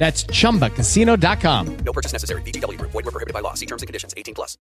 That's chumbacasino.com. No purchase necessary. VGW Group. Void were prohibited by law. See terms and conditions. 18 plus.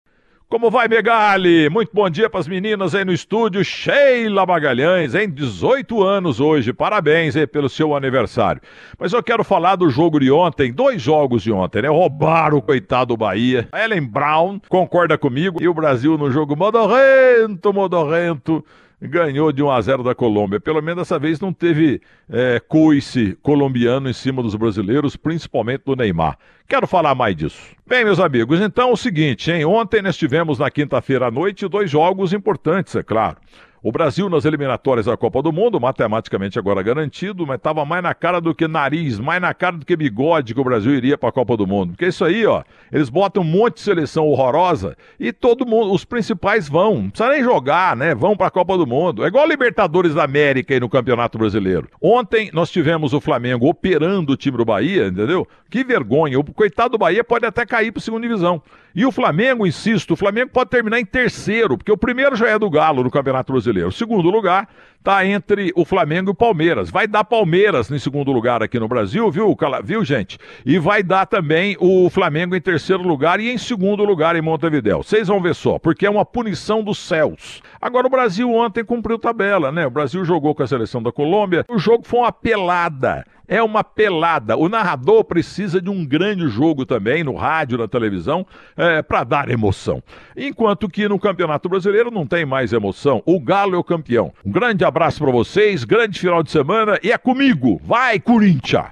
Como vai, Megali? Muito bom dia para as meninas aí no estúdio. Sheila Magalhães, em 18 anos hoje. Parabéns aí pelo seu aniversário. Mas eu quero falar do jogo de ontem, dois jogos de ontem, né? Roubaram o coitado do Bahia. A Ellen Brown concorda comigo. E o Brasil no jogo modorrento, modorrento ganhou de 1 a 0 da Colômbia. Pelo menos dessa vez não teve é, coice colombiano em cima dos brasileiros, principalmente do Neymar. Quero falar mais disso. Bem, meus amigos, então é o seguinte, hein? Ontem nós tivemos na quinta-feira à noite dois jogos importantes, é claro. O Brasil nas eliminatórias da Copa do Mundo, matematicamente agora garantido, mas estava mais na cara do que nariz, mais na cara do que bigode que o Brasil iria para a Copa do Mundo. Porque isso aí, ó, eles botam um monte de seleção horrorosa e todo mundo, os principais vão, não precisa nem jogar, né? Vão para a Copa do Mundo. É igual a Libertadores da América aí no Campeonato Brasileiro. Ontem nós tivemos o Flamengo operando o time do Bahia, entendeu? Que vergonha. O coitado do Bahia pode até cair para segunda divisão. E o Flamengo, insisto, o Flamengo pode terminar em terceiro, porque o primeiro já é do Galo no Campeonato Brasileiro. O segundo lugar está entre o Flamengo e o Palmeiras. Vai dar Palmeiras em segundo lugar aqui no Brasil, viu, viu, gente? E vai dar também o Flamengo em terceiro lugar e em segundo lugar em Montevidéu. Vocês vão ver só, porque é uma punição dos céus. Agora, o Brasil ontem cumpriu tabela, né? O Brasil jogou com a seleção da Colômbia. O jogo foi uma pelada. É uma pelada. O narrador precisa de um grande jogo também, no rádio, na televisão, é, para dar emoção. Enquanto que no Campeonato Brasileiro não tem mais emoção. O Galo é o campeão. Um grande abraço para vocês, grande final de semana e é comigo. Vai, Corinthians!